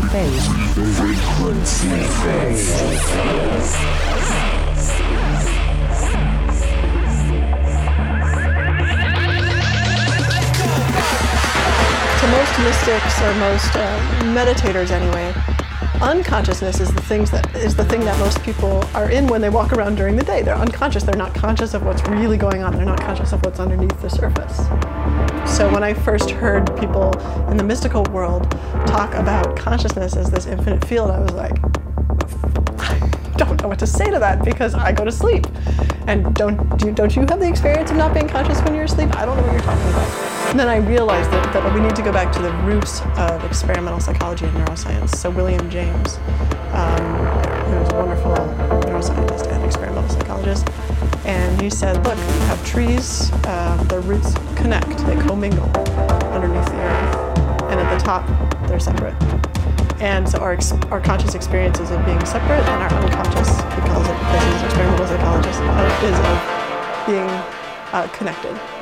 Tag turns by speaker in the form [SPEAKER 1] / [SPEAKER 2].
[SPEAKER 1] frequency.
[SPEAKER 2] Frequency.
[SPEAKER 3] To most mystics or most uh, meditators, anyway, unconsciousness is the things that is the thing that most people are in when they walk around during the day. They're unconscious. They're not conscious of what's really going on. They're not conscious of what's underneath the surface. So when I first heard people in the mystical world talk about consciousness as this infinite field, I was like, I don't know what to say to that because I go to sleep. And don't do, don't you have the experience of not being conscious when you're asleep? I don't know what you're talking about. And then I realized that, that we need to go back to the roots of experimental psychology and neuroscience. So William James, um, who was a wonderful and he said, look, you have trees, uh, their roots connect, they commingle underneath the earth, and at the top, they're separate. And so our, our conscious experiences of being separate and our unconscious, he calls it he's an experimental psychologist, uh, is of being uh, connected.